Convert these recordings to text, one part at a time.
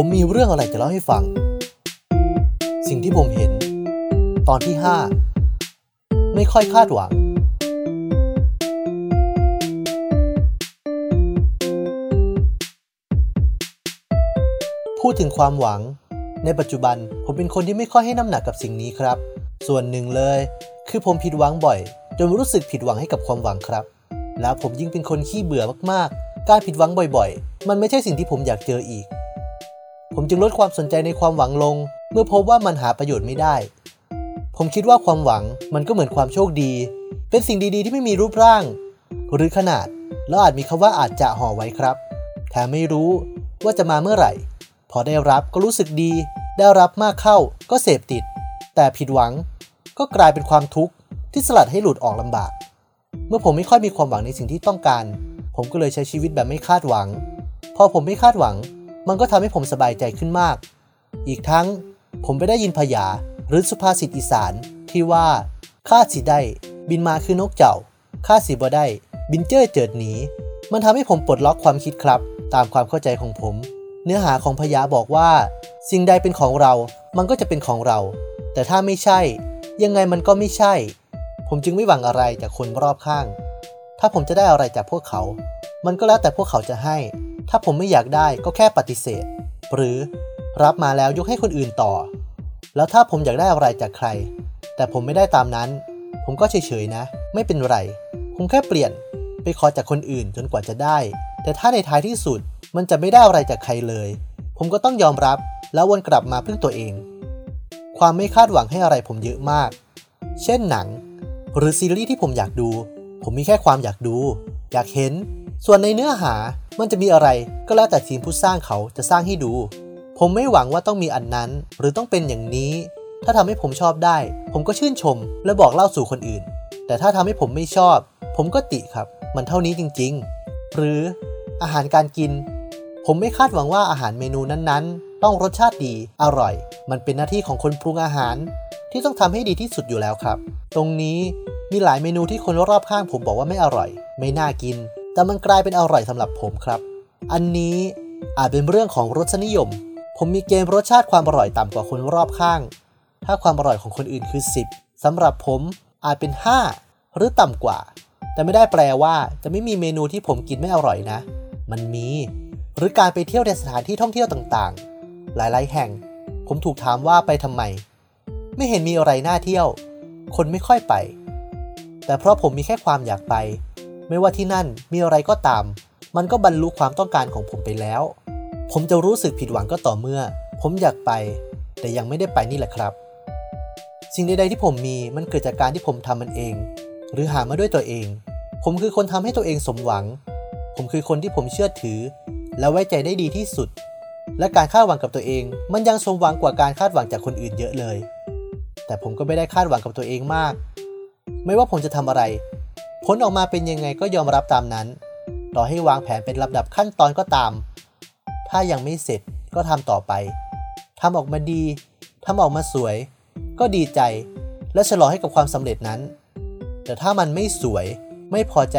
ผมมีเรื่องอะไรจะเล่าให้ฟัง สิ่งที่ผมเห็น ตอนที่ 5 ไม่ค่อยคาดหวัง พูดถึงความหวัง ในปัจจุบันผมเป็นคนที่ไม่ค่อยให้น้ำหนักกับสิ่งนี้ครับ ส่วนหนึ่งเลย คือผมผิดหวังบ่อย จนรู้สึกผิดหวังให้กับความหวังครับ แล้วผมยิ่งเป็นคนขี้เบื่อมากๆ การผิดหวังบ่อย ๆ มันไม่ใช่สิ่งที่ผมอยากเจออีก ผมจึงลดความสนใจในความหวังลง เมื่อพบว่ามันหาประโยชน์ไม่ได้ ผมคิดว่าความหวังมันก็เหมือนความโชคดี เป็นสิ่งดีๆ ที่ไม่มีรูปร่าง หรือขนาด แล้วอาจมีคำว่าอาจจะห่อไว้ครับแถมไม่รู้ว่าจะมาเมื่อไหร่ พอได้รับก็รู้สึกดี ได้รับมากเข้าก็เสพติด แต่ผิดหวังก็กลายเป็นความทุกข์ที่สลัดให้หลุดออกลำบาก เมื่อผมไม่ค่อยมีความหวังในสิ่งที่ต้องการ ผมก็เลยใช้ชีวิตแบบไม่คาดหวัง พอผมไม่คาดหวัง มันก็ทำให้ผมสบายใจขึ้นมาก อีกทั้งผมไปได้ยินพยาหรือสุภาษิตอีสานที่ว่าคาสิได้บินมาคือนกเจ้าคาสิบ่ได้ บินเจ้อเจิดหนี มันทำให้ผมปลดล็อกความคิดครับ ตามความเข้าใจของผม เนื้อหาของพยาบอกว่า สิ่งใดเป็นของเรา มันก็จะเป็นของเรา แต่ถ้าไม่ใช่ ยังไงมันก็ไม่ใช่ ผมจึงไม่หวังอะไรจากคนรอบข้าง ถ้าผมจะได้อะไรจากพวกเขา มันก็แล้วแต่พวกเขาจะให้ ถ้าผมไม่อยากได้ก็แค่ปฏิเสธ หรือรับมาแล้วยกให้คนอื่นต่อ แล้วถ้าผมอยากได้อะไรจากใคร แต่ผมไม่ได้ตามนั้น ผมก็เฉยๆนะ ไม่เป็นไร ผมแค่เปลี่ยนไปขอจากคนอื่นจนกว่าจะได้ แต่ถ้าในท้ายที่สุดมันจะไม่ได้อะไรจากใครเลย ผมก็ต้องยอมรับแล้ววนกลับมาพึ่งตัวเอง ความไม่คาดหวังให้อะไรผมเยอะมาก เช่นหนัง หรือซีรีส์ที่ผมอยากดู ผมมีแค่ความอยากดู อยากเห็น ส่วนในเนื้อหามันจะมีอะไรก็แล้วแต่ทีมผู้สร้างเขาจะสร้างให้ดู ผมไม่หวังว่าต้องมีอันนั้น หรือต้องเป็นอย่างนี้ ถ้าทำให้ผมชอบได้ ผมก็ชื่นชม และบอกเล่าสู่คนอื่น แต่ถ้าทำให้ผมไม่ชอบ ผมก็ติครับ มันเท่านี้จริง ๆ หรืออาหารการกิน ผมไม่คาดหวังว่าอาหารเมนูนั้นๆ ต้องรสชาติดีอร่อย มันเป็นหน้าที่ของคนปรุงอาหาร ที่ต้องทำให้ดีที่สุดอยู่แล้วครับ ตรงนี้มีหลายเมนูที่คนรอบข้างผมบอกว่าไม่อร่อย ไม่น่ากิน แต่มันกลายเป็นอร่อยสำหรับผมครับ อันนี้อาจเป็นเรื่องของรสนิยม ผมมีเกณฑ์รสชาติความอร่อยต่ำกว่าคนรอบข้าง ถ้าความอร่อยของคนอื่นคือ 10สำหรับผมอาจเป็น 5 หรือต่ำกว่า แต่ไม่ได้แปลว่าจะไม่มีเมนูที่ผมกินไม่อร่อยนะ มันมี หรือการไปเที่ยวในสถานที่ท่องเที่ยวต่างๆ หลายๆ แห่ง ผมถูกถามว่าไปทำไม ไม่เห็นมีอะไรน่าเที่ยว คนไม่ค่อยไป แต่เพราะผมมีแค่ความอยากไป ไม่ว่าที่นั่นมีอะไรก็ตาม มันก็บรรลุความต้องการของผมไปแล้ว ผมจะรู้สึกผิดหวังก็ต่อเมื่อ ผมอยากไป แต่ยังไม่ได้ไปนี่แหละครับ สิ่งใดๆที่ผมมีมันเกิดจากการที่ผมทำมันเอง หรือหามาด้วยตัวเอง ผมคือคนทำให้ตัวเองสมหวัง ผมคือคนที่ผมเชื่อถือ และไว้ใจได้ดีที่สุด และการคาดหวังกับตัวเอง มันยังสมหวังกว่าการคาดหวังจากคนอื่นเยอะเลย แต่ผมก็ไม่ได้คาดหวังกับตัวเองมาก ไม่ว่าผมจะทำอะไร ผลออกมาเป็นยังไงก็ยอมรับตามนั้น ต่อให้วางแผนเป็นลำดับขั้นตอนก็ตาม ถ้ายังไม่เสร็จก็ทำต่อไปทำออกมาดีทำออกมาสวย ก็ดีใจ และฉลองให้กับความสำเร็จนั้น แต่ถ้ามันไม่สวย ไม่พอใจ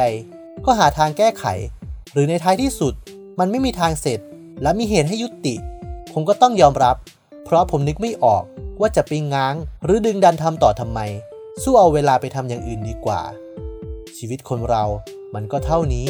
ก็หาทางแก้ไข หรือในท้ายที่สุด มันไม่มีทางเสร็จ และมีเหตุให้ยุติ ผมก็ต้องยอมรับ เพราะผมนึกไม่ออกว่าจะไปง้าง หรือดึงดันทำต่อทำไม สู้เอาเวลาไปทำอย่างอื่นดีกว่า ชีวิตคนเรา มันก็เท่านี้